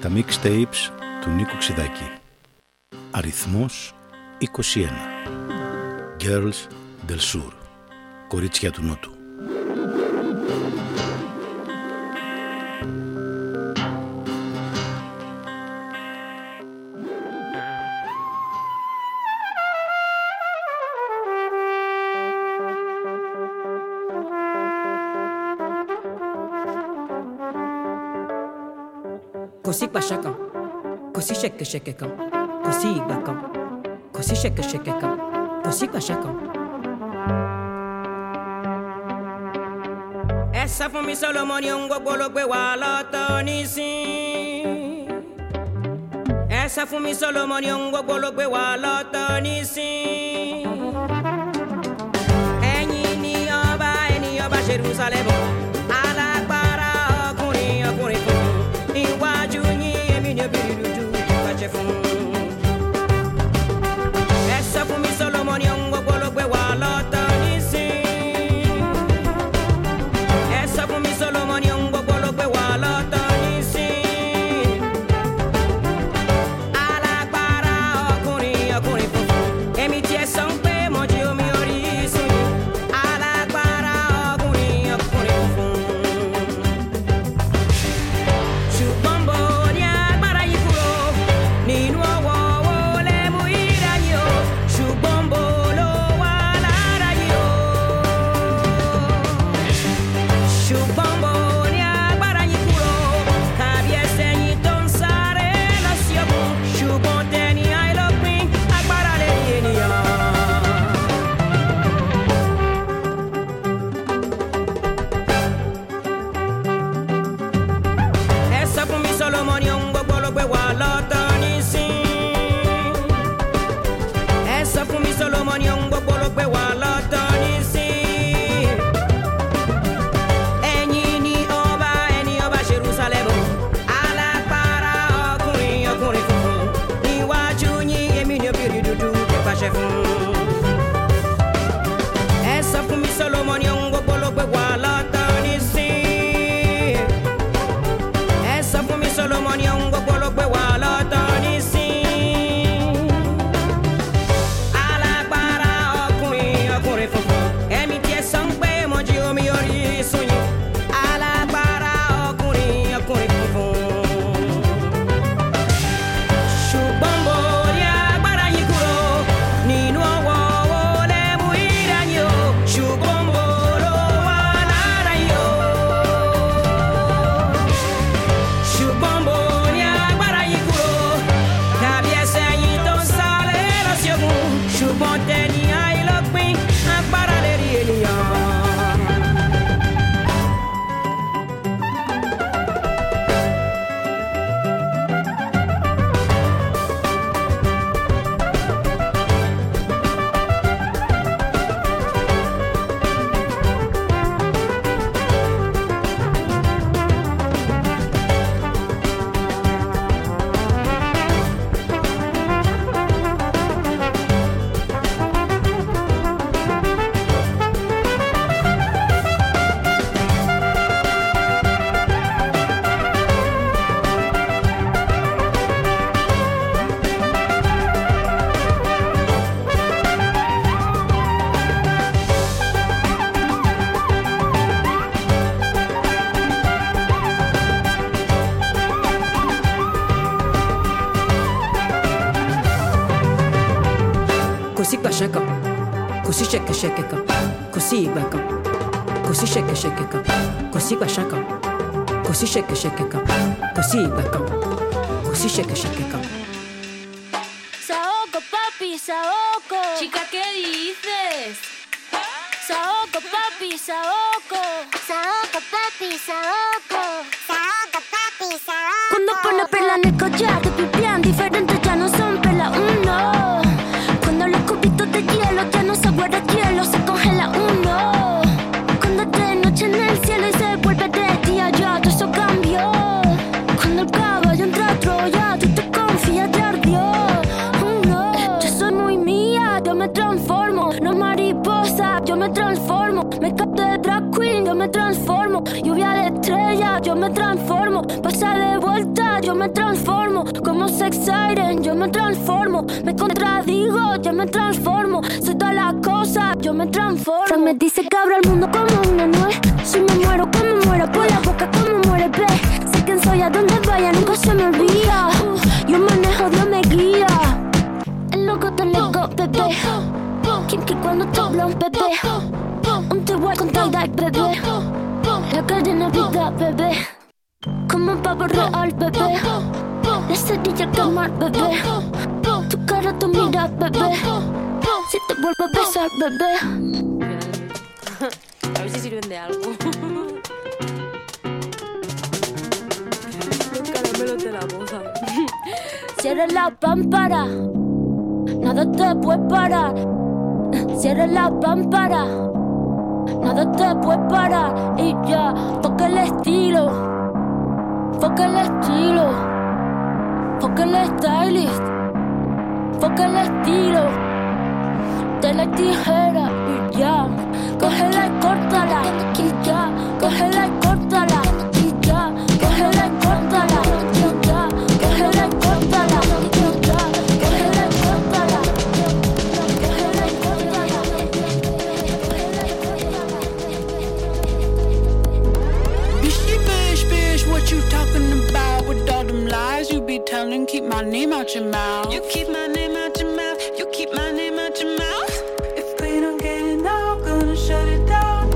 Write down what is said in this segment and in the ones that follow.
τα mixtapes του Νίκου Ξιδάκη. Αριθμός 21 Girls Del Sur. Κορίτσια του Νότου. shekekam, kosi igbakam, kosi shekeshekekam, kosi gbashakam. Ẹ sá fún mi Solomoni ohun ni ọba ẹni ọba Jerúsálẹ́mù. j'ai. shake shake ka, kosi ba. lluvia de estrellas, yo me transformo. Pasa de vuelta, yo me transformo. Como sex siren, yo me transformo. Me contradigo, yo me transformo. Soy todas las cosas, yo me transformo. Frank me dice que abro el mundo como una nuez. Si me muero, como muero, por la boca, como muere, ve. Sé quién soy, a donde vaya, nunca se me olvida. Yo manejo, Dios me guía. El loco tan loco, bebé. Quien que cuando te habla un bebé. Un te voy a contar, bebé. Cadena vida, bebé. Como un pavo real, bebé. La cerilla quemar, bebé. Tu cara, tu mira, bebé. Si te vuelvo a besar, bebé. A ver si sirven de algo. Los caramelos de la moza. Cierra la pámpara. Nada te puede parar. Cierra la pámpara. Nada te puede parar. Y ya, toca el estilo. Foca el estilo. Foca el stylist. Foca el estilo. De la tijera y ya. Cógela y córtala. Y ya. Cógela y córtala. My name out your mouth. You keep my name out your mouth. You keep my name out your mouth. If we don't get it now, gonna shut it down.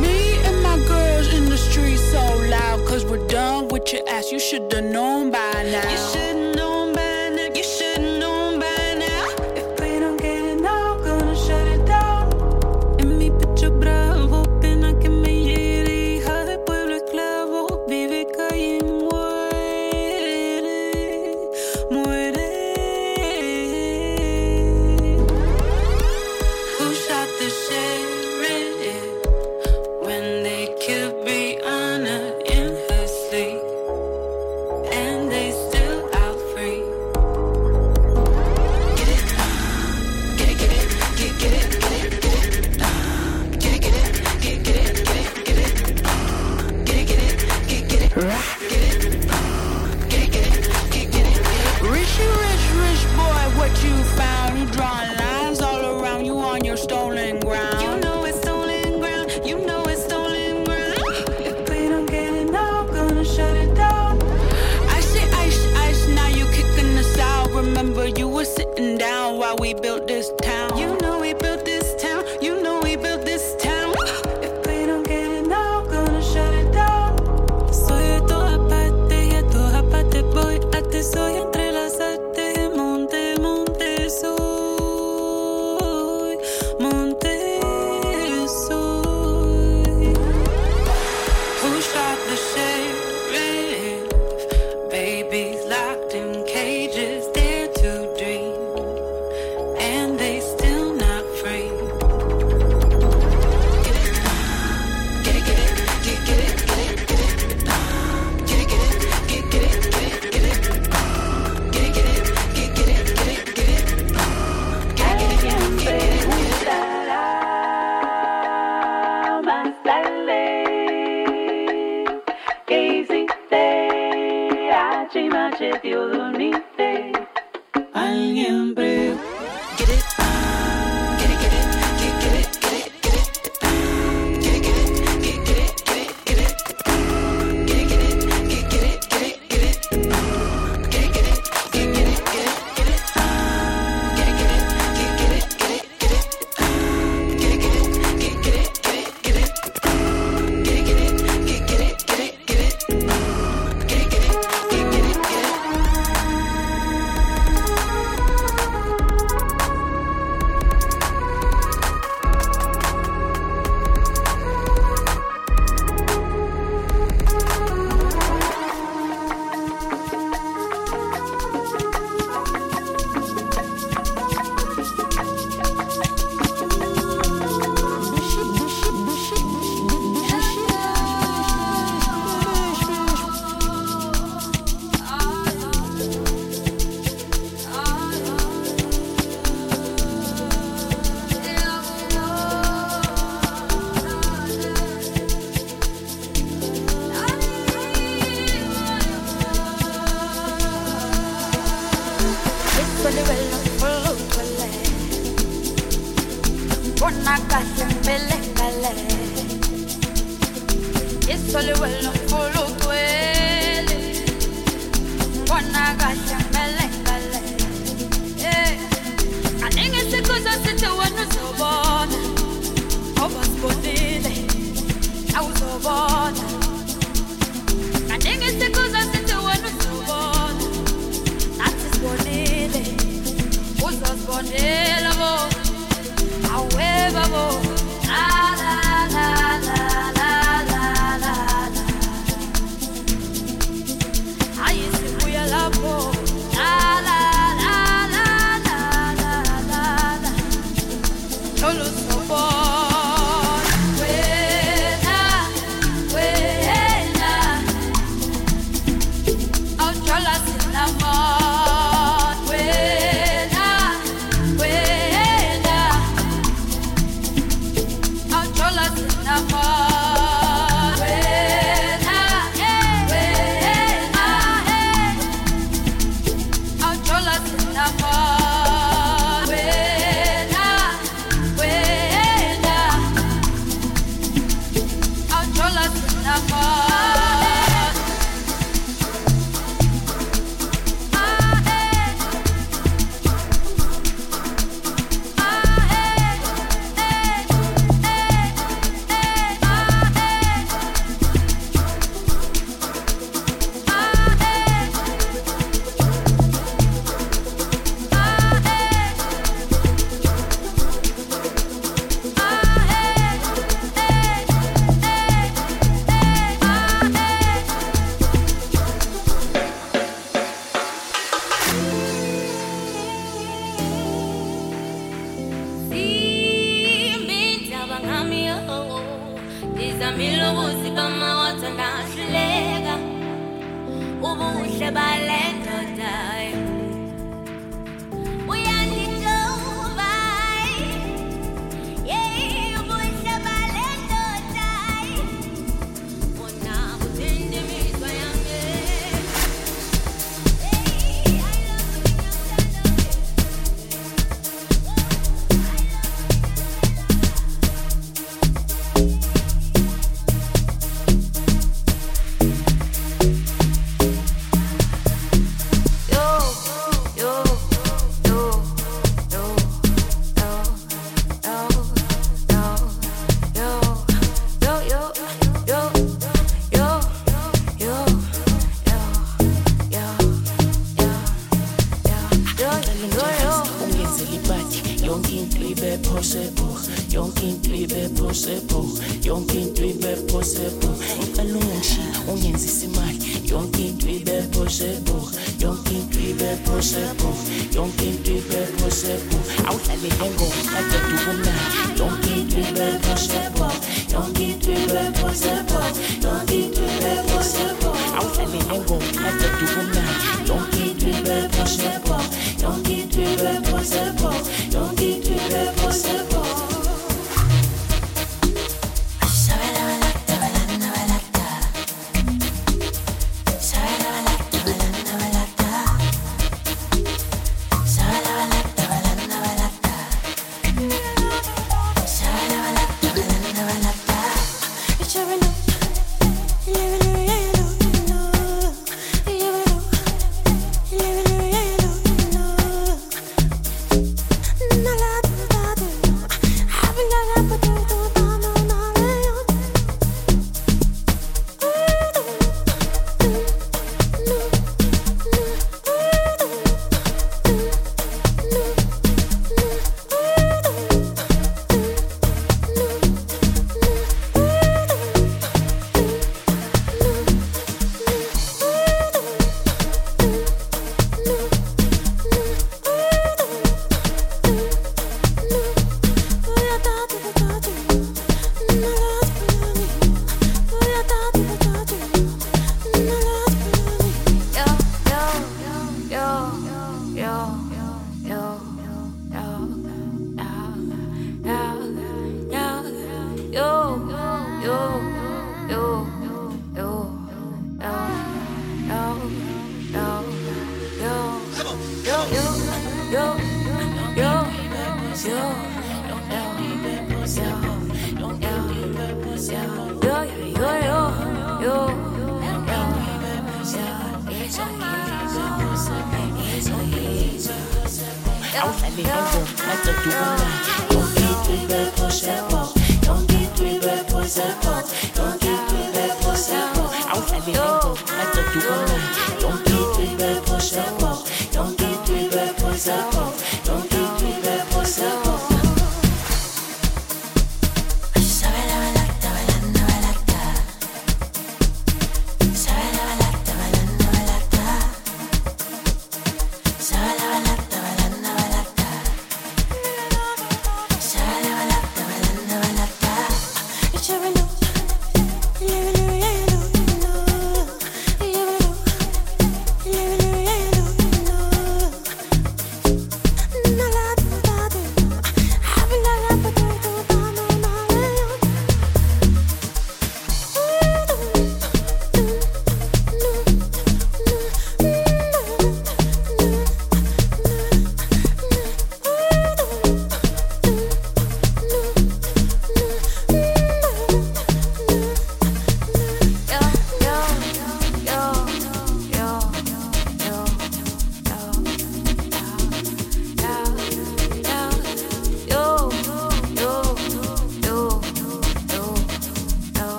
Me and my girls in the street so loud, cause we're done with your ass. You should've known by now.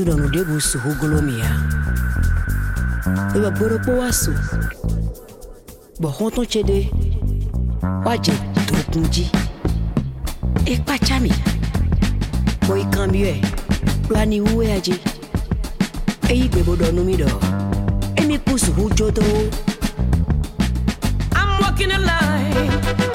student ɖe bo so ho golo mia ebe gbe ɖe kpɔ woaso gbɔxɔtɔ tse ɖe woadze mi bɔ yi kan miɔe kple eyi gbebo ɖɔ nu mi ɖɔ emi kpo so. I'm walking a line.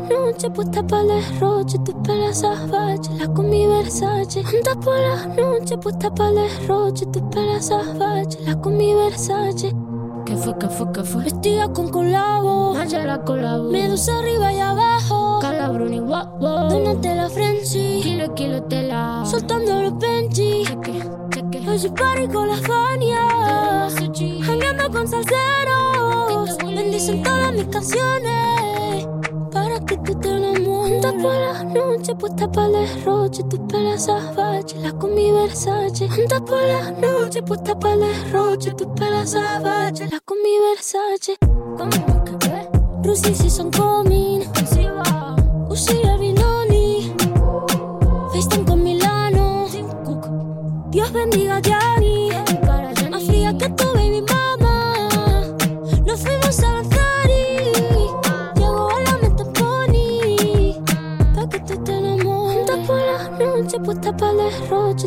Noche puesta para el derroche, tus pelas salvajes, la con mi Versace. Juntas por la noche puesta para el derroche, tus pelas salvajes, la con mi Versace. ¿Qué fue, qué fue, qué fue? Vestida con colabo, la colabo. medusa arriba y abajo. Calabruni, wow, wow. Donate la frenzy, Kilo, kilo, tela. soltando los Benji. Cheque, cheque. Hoy party con la Fania, jangueando con salseros. Bendicen todas mis canciones para que tú te enamores. Juntas por la noche, puesta para el derroche, tus pelas salvajes, la con mi Versace. Juntas por la noche, puesta para el derroche, tus pelas salvajes, la con mi Versace. ¿Cómo que qué? Rusi si son coming, Sí, va. Uzi Vinoni, FaceTime con Milano. Dios bendiga a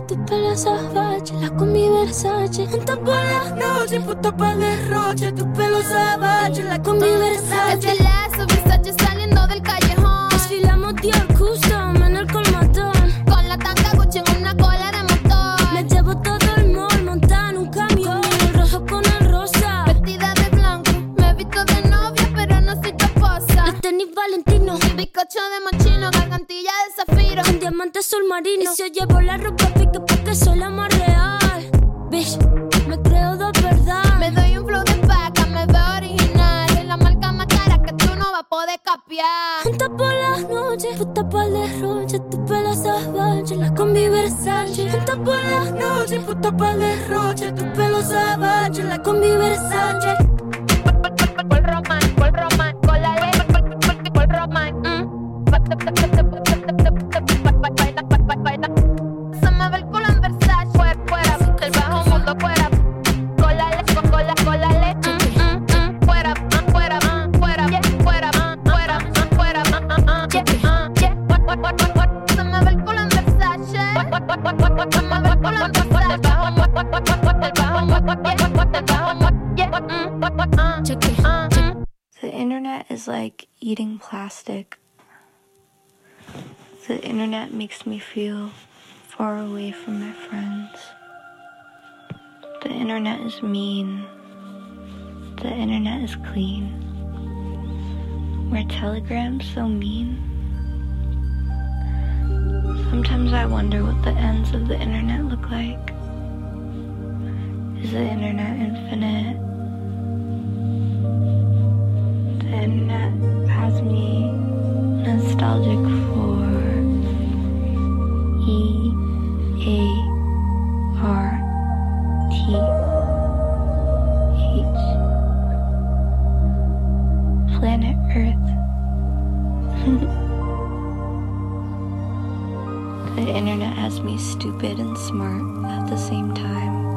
Tus pelas salvajes, la con mi Versace. Juntas por la noche, puesta para el derroche. Tus pelos salvajes, la con mi Versace. Este lazo, Versace saliendo del callejón. Desfilamos Dior Custom en el colmatón. Con la tanga Gucci en una cola de motor. Me llevo todo el mall montada en un camión. El rojo con el rosa. Vestida de blanco, me he visto de novia, pero no soy tu esposa. Los tenis Valentino. Bizcocho de mochino, gargantilla diamantes sol marino. Y si yo llevo la ropa pique porque soy la más real. Bitch, me creo de verdad. Me doy un flow de paca, me veo original. Es la marca más cara que tú no vas a poder capiar. Juntas por las noches, puta para el derroche, tu pelo salvaje, la con mi Versace. Juntas por las noches, puta para el derroche, tu pelo salvaje, la con mi Versace. Por román, por román, con la ley, por román. Se me ve el culo en Versace, fuera, fuera, del bajo mundo, fuera. Con con la, con fuera, fuera, fuera, fuera, fuera, fuera, yeah, yeah. Se me ve el culo en Versace. Se me ve el culo en Versace. Bajo bajo mundo, yeah, del bajo mundo, yeah. Cheque, Uh, The internet is like eating plastic. The internet makes me feel far away from my friends. The internet is mean. The internet is clean. Were telegrams so mean? Sometimes I wonder what the ends of the internet look like. Is the internet infinite? The internet has me nostalgic for E A R T H Planet Earth. the internet has me stupid and smart at the same time.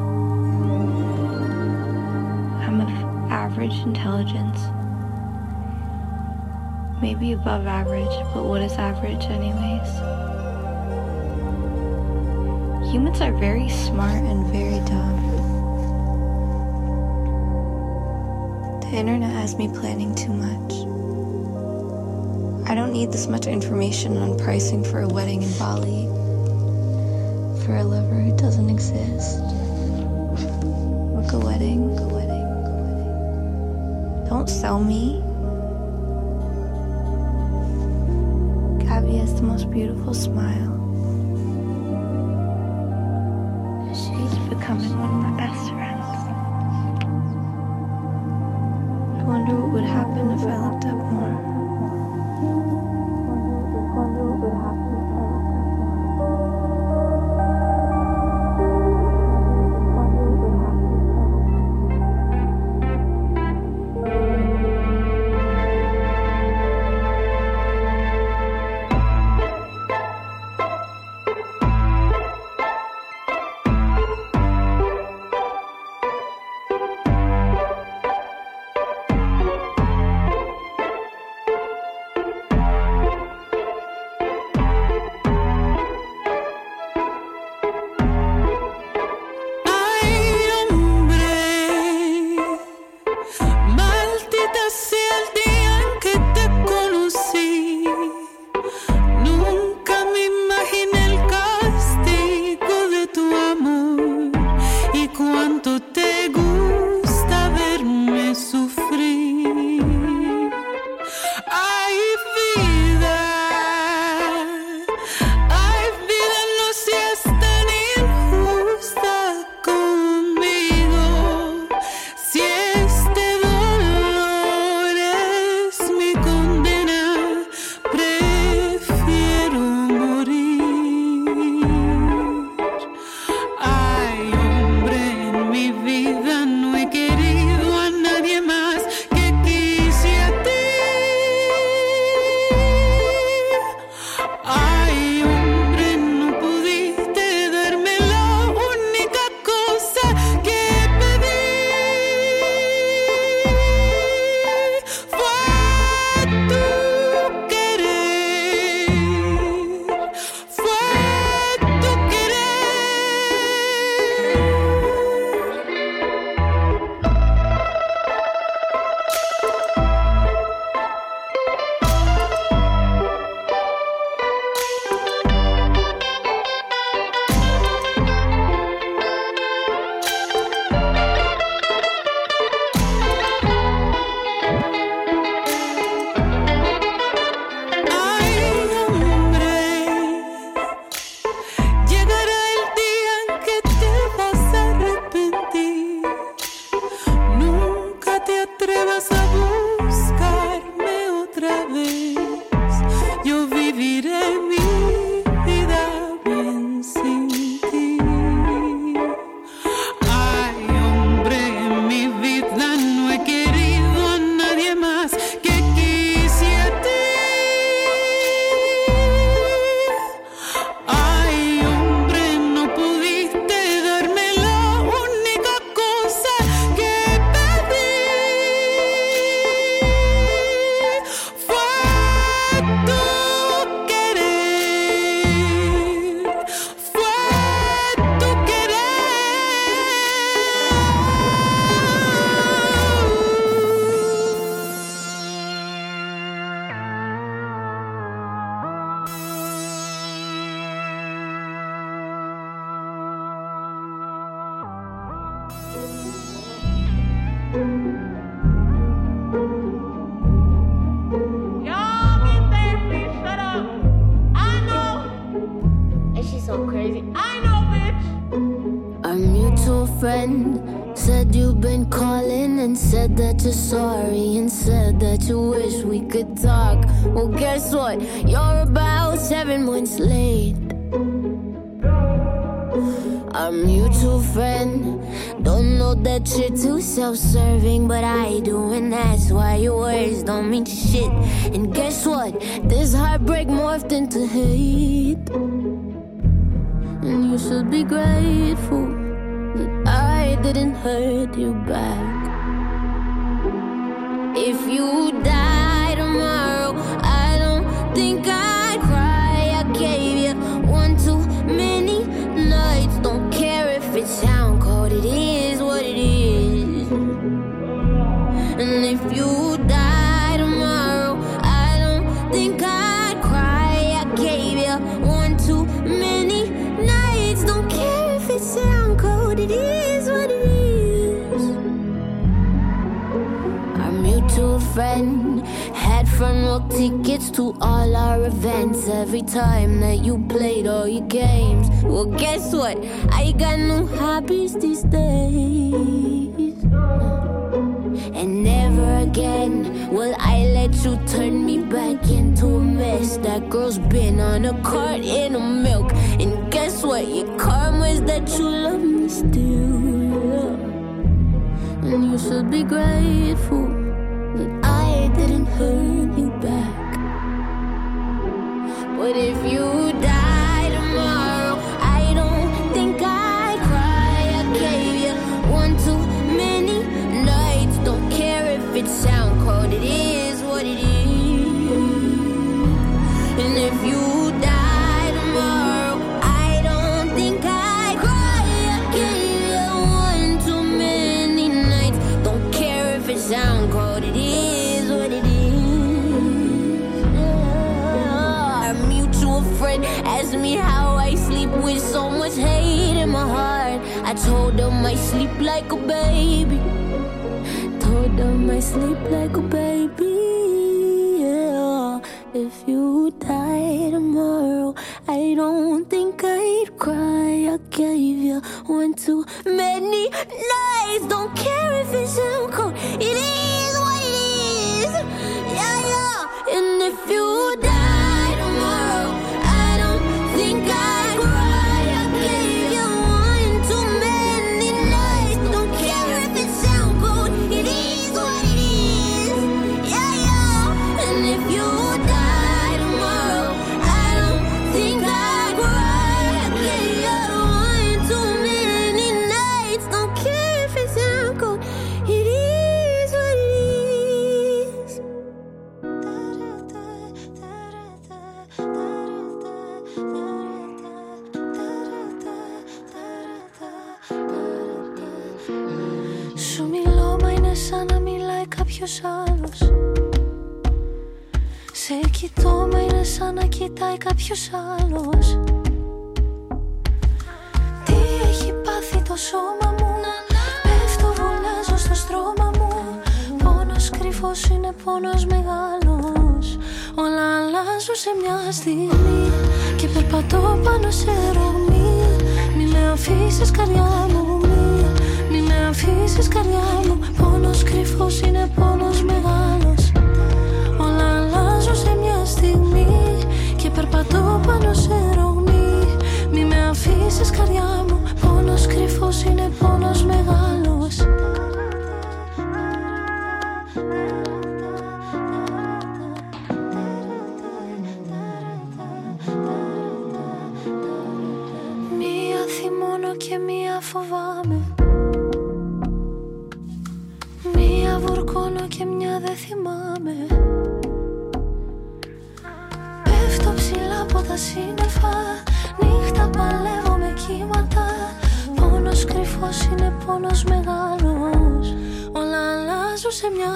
I'm of average intelligence maybe above average, but what is average, anyways? Humans are very smart and very dumb. The internet has me planning too much. I don't need this much information on pricing for a wedding in Bali. For a lover who doesn't exist. Book a wedding. A wedding. A wedding. Don't sell me. Gabby has the most beautiful smile. You're sorry and said that you wish we could talk. Well, guess what? You're about seven months late. Our mutual friend don't know that you're too self-serving, but I do, and that's why your words don't mean shit. And guess what? This heartbreak morphed into hate, and you should be grateful that I didn't hurt you back. If you die friend had front row tickets to all our events every time that you played all your games. Well, guess what? I got new hobbies these days. And never again will I let you turn me back into a mess. That girl's been on a cart in a milk. And guess what? Your karma's that you love me still. And you should be grateful hurt you back. If you die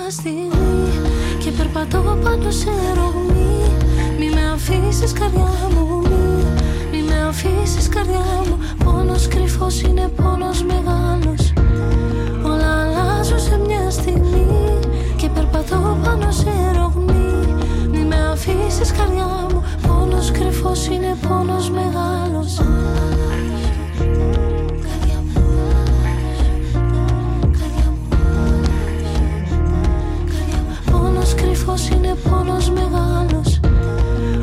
στιγμή Και περπατώ πάνω σε ρογμή Μη με αφήσεις καρδιά μου μη Μη με αφήσεις καρδιά μου. Πόνος κρυφός είναι πόνος μεγάλος. Όλα αλλάζουν σε μια στιγμή Και περπατώ πάνω σε ρογμή. Μη με αφήσεις καρδιά μου Πόνος κρυφός είναι πόνος μεγάλος μεγάλος.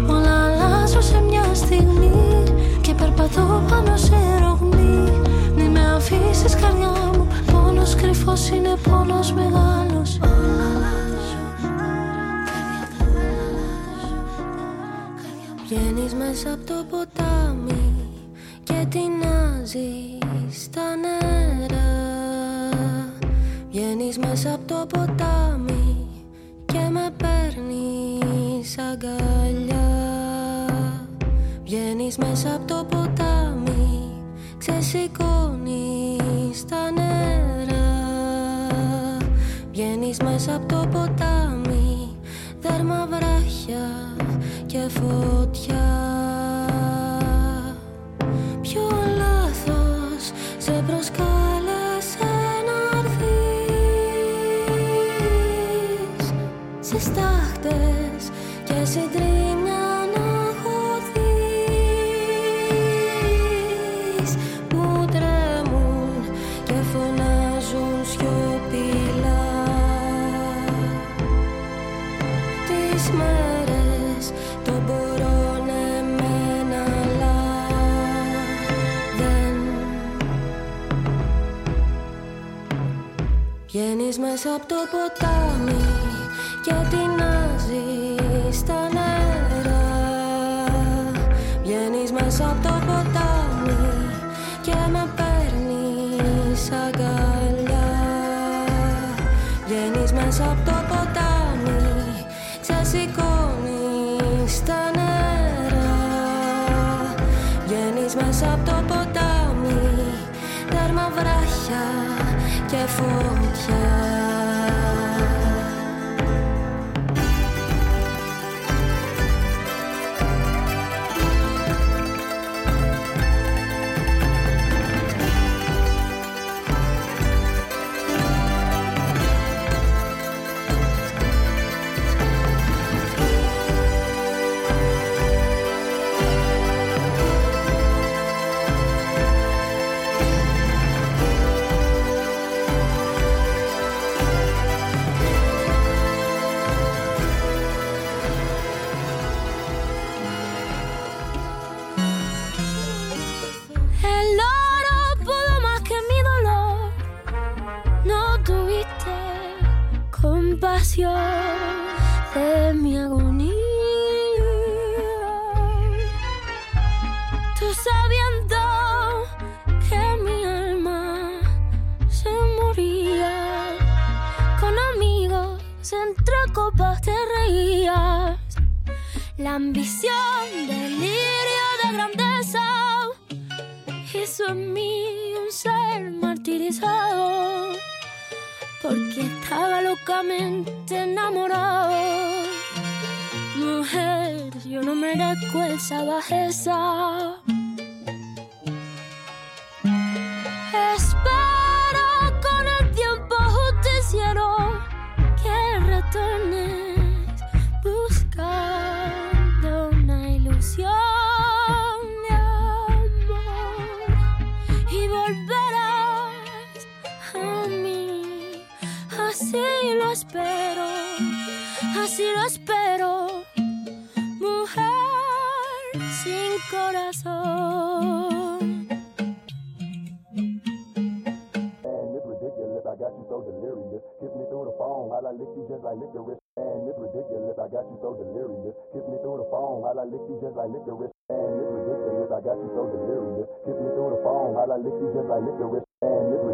Όλα αλλάζω σε μια στιγμή Και περπατώ πάνω σε ρογμή Μη με αφήσεις καρδιά μου Πόνος κρυφο είναι πόνος μεγάλος Όλα μέσα από το Βγαίνεις μέσα από το ποτάμι και τεινάζεις στα νερά. Βγαίνεις μέσα από το ποτάμι και με παίρνεις αγκαλιά. Βγαίνεις μέσα από το ποτάμι ξεσηκώνεις τα νερά. Βγαίνεις μέσα από το ποτάμι δέρμα βράχια και φωτιά El ambición, delirio de grandeza hizo en mí un ser martirizado porque estaba locamente enamorado. Mujer, yo no merezco esa bajeza. Espero, mujer sin corazón. Man, it's ridiculous. I got you so delirious. Kiss me through the phone while I lick you just like licorice. Man, it's ridiculous. I got you so delirious. Kiss me through the phone while I lick you just like licorice. Man, it's ridiculous. I got you so delirious. Kiss me through the phone while I lick you just like licorice. Man, it's ridiculous.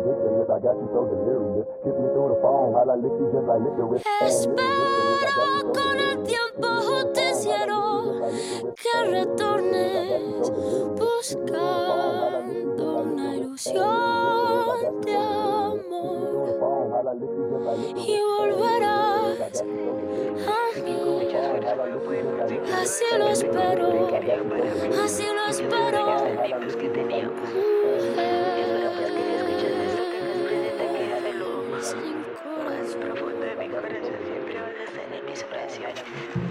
I got you so delirious. Kiss me through the phone while I lick you just like licorice. Man, it's ridiculous. I got you so Con el tiempo justiciero que retornes buscando una ilusión de amor y volverás a mí. Así lo espero, así lo espero. Thank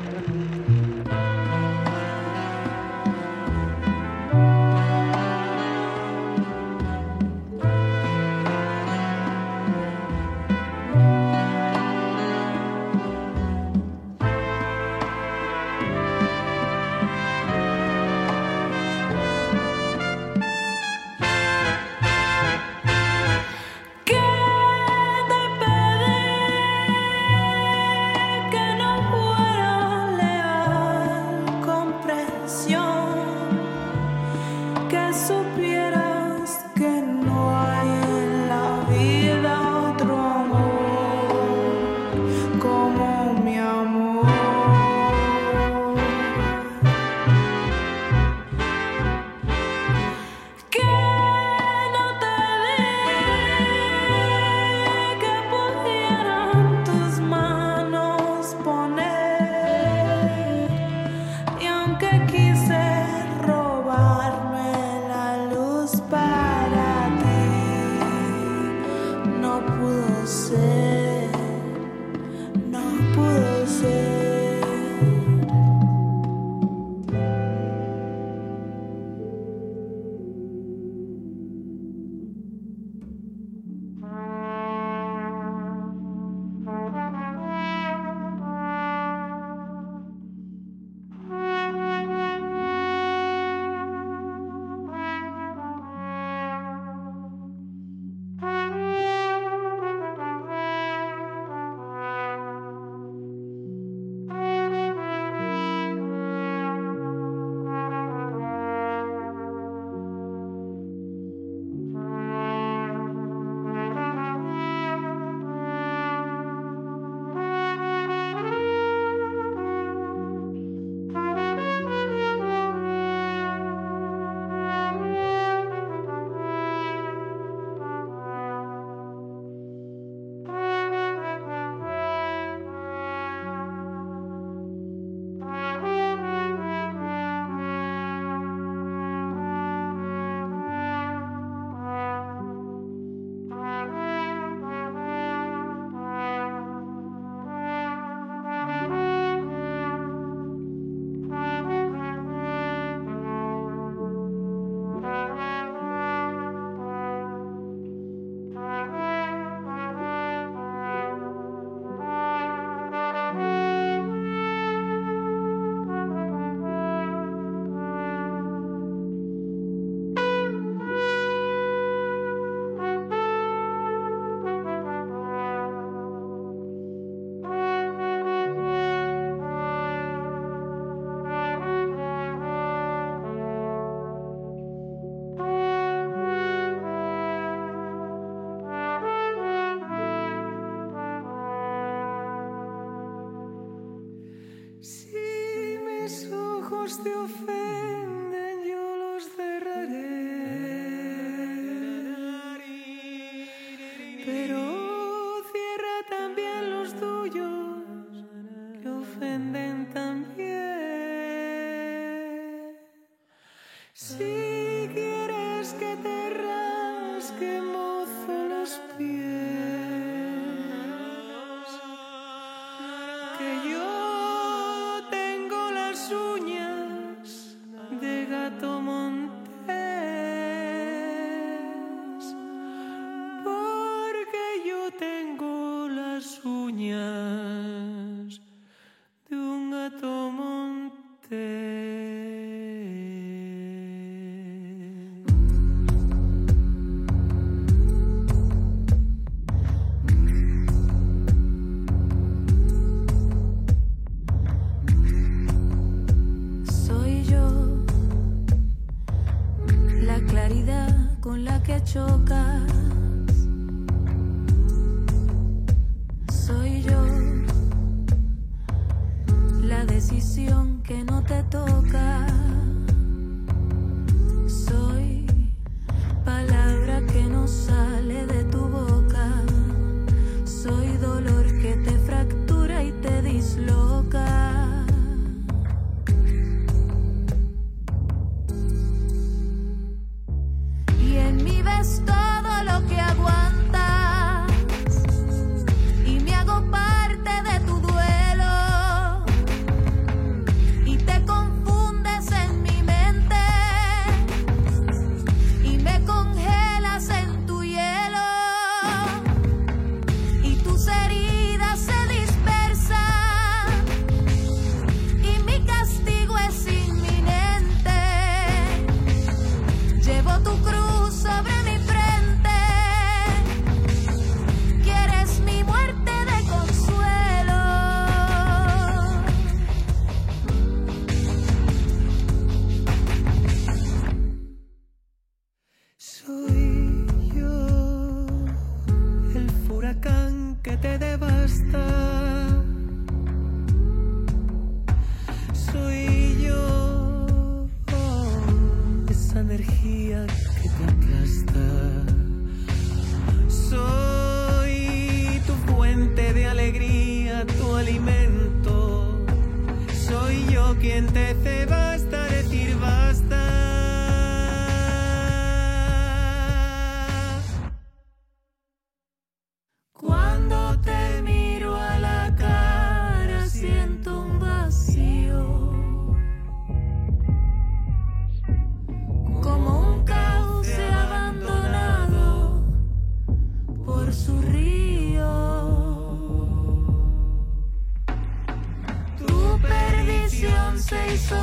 Cuando te miro a la cara siento un vacío. Como un cauce abandonado por su río. Tu perdición se hizo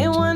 They wonder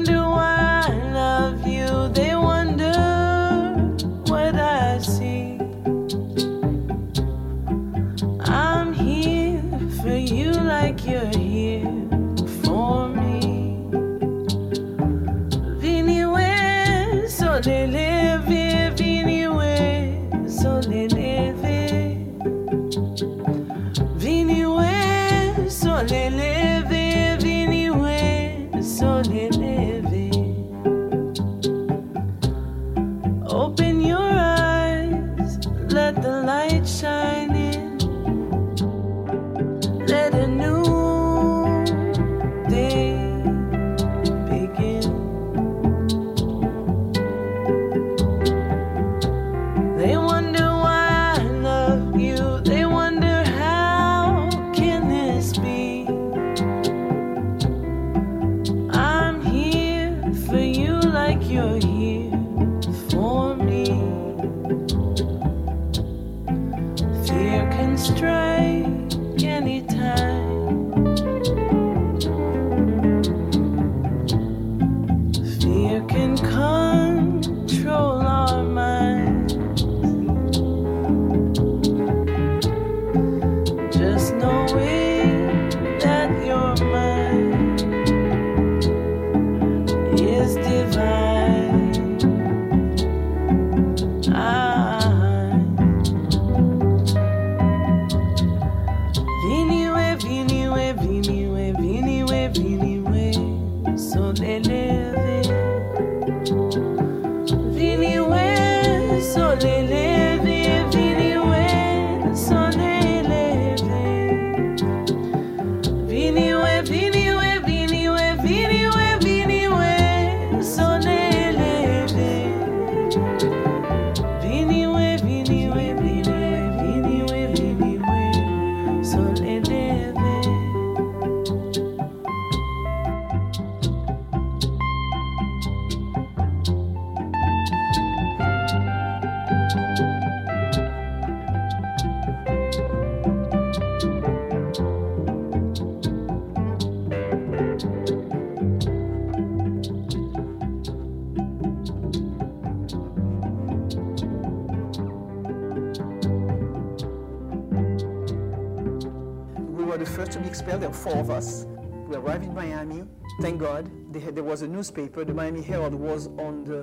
four of us. We arrived in Miami. Thank God, had, there was a newspaper. The Miami Herald was on the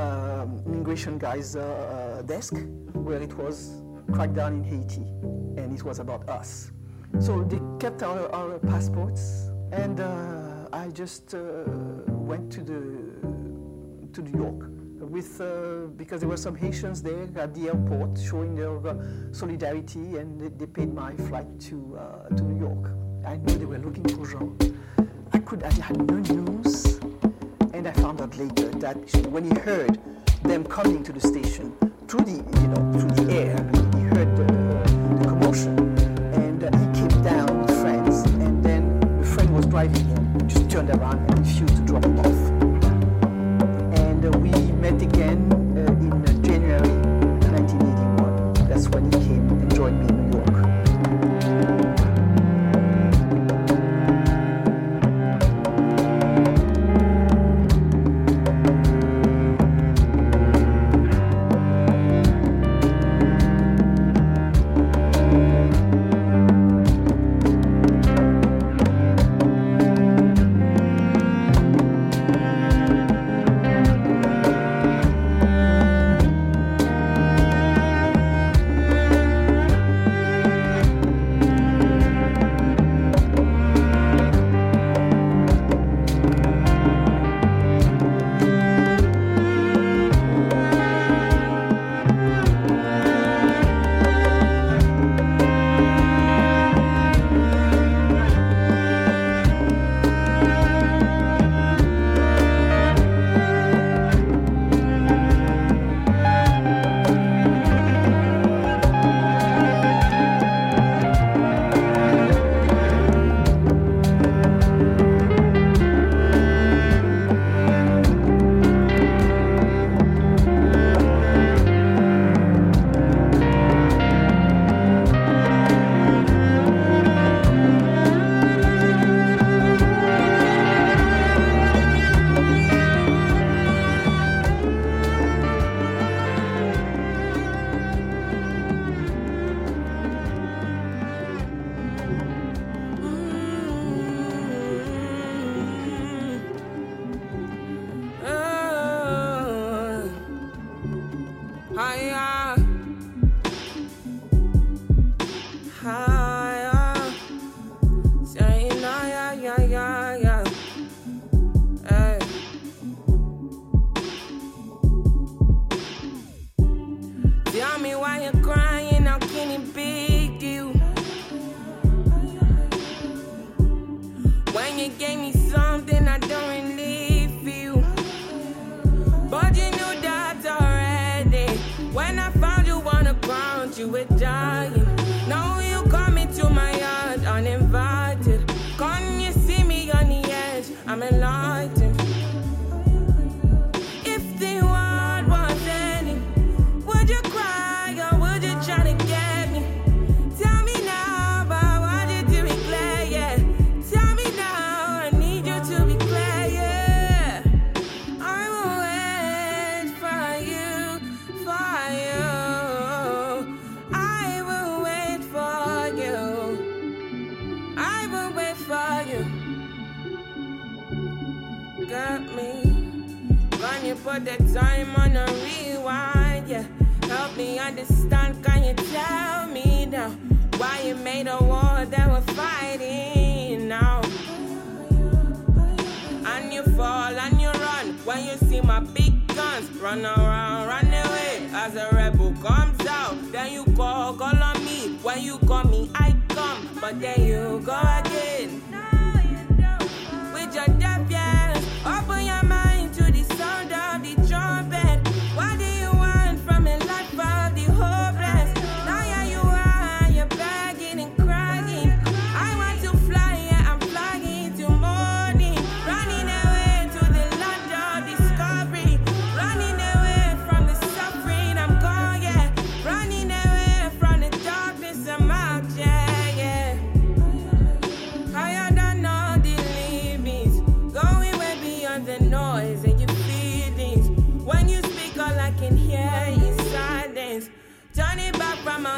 um, immigration guy's uh, uh, desk, where it was crackdown in Haiti, and it was about us. So they kept our, our passports, and uh, I just uh, went to the to New York with uh, because there were some Haitians there at the airport showing their uh, solidarity, and they, they paid my flight to uh, to New York. I knew they were looking for Jean. I could I had no news, and I found out later that when he heard them coming to the station through the you know through the air, he heard the, the commotion, and uh, he came down with friends, and then the friend was driving him, just turned around and refused to drop him off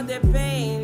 from pain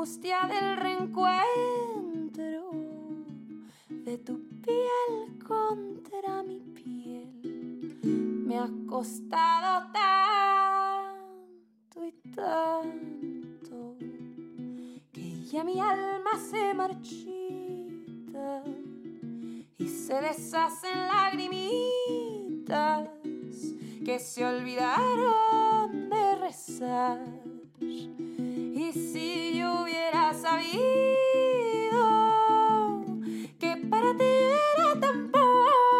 angustia del reencuentro de tu piel contra mi piel. Me ha costado tanto y tanto que ya mi alma se marchita y se deshacen lagrimitas que se olvidaron de rezar y si yo hubiera sabido que para ti era tan poco.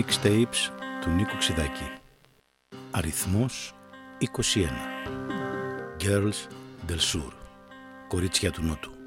Mixtapes του Νίκου Ξιδάκη. Αριθμός 21. Girls del Sur. Κορίτσια του Νότου.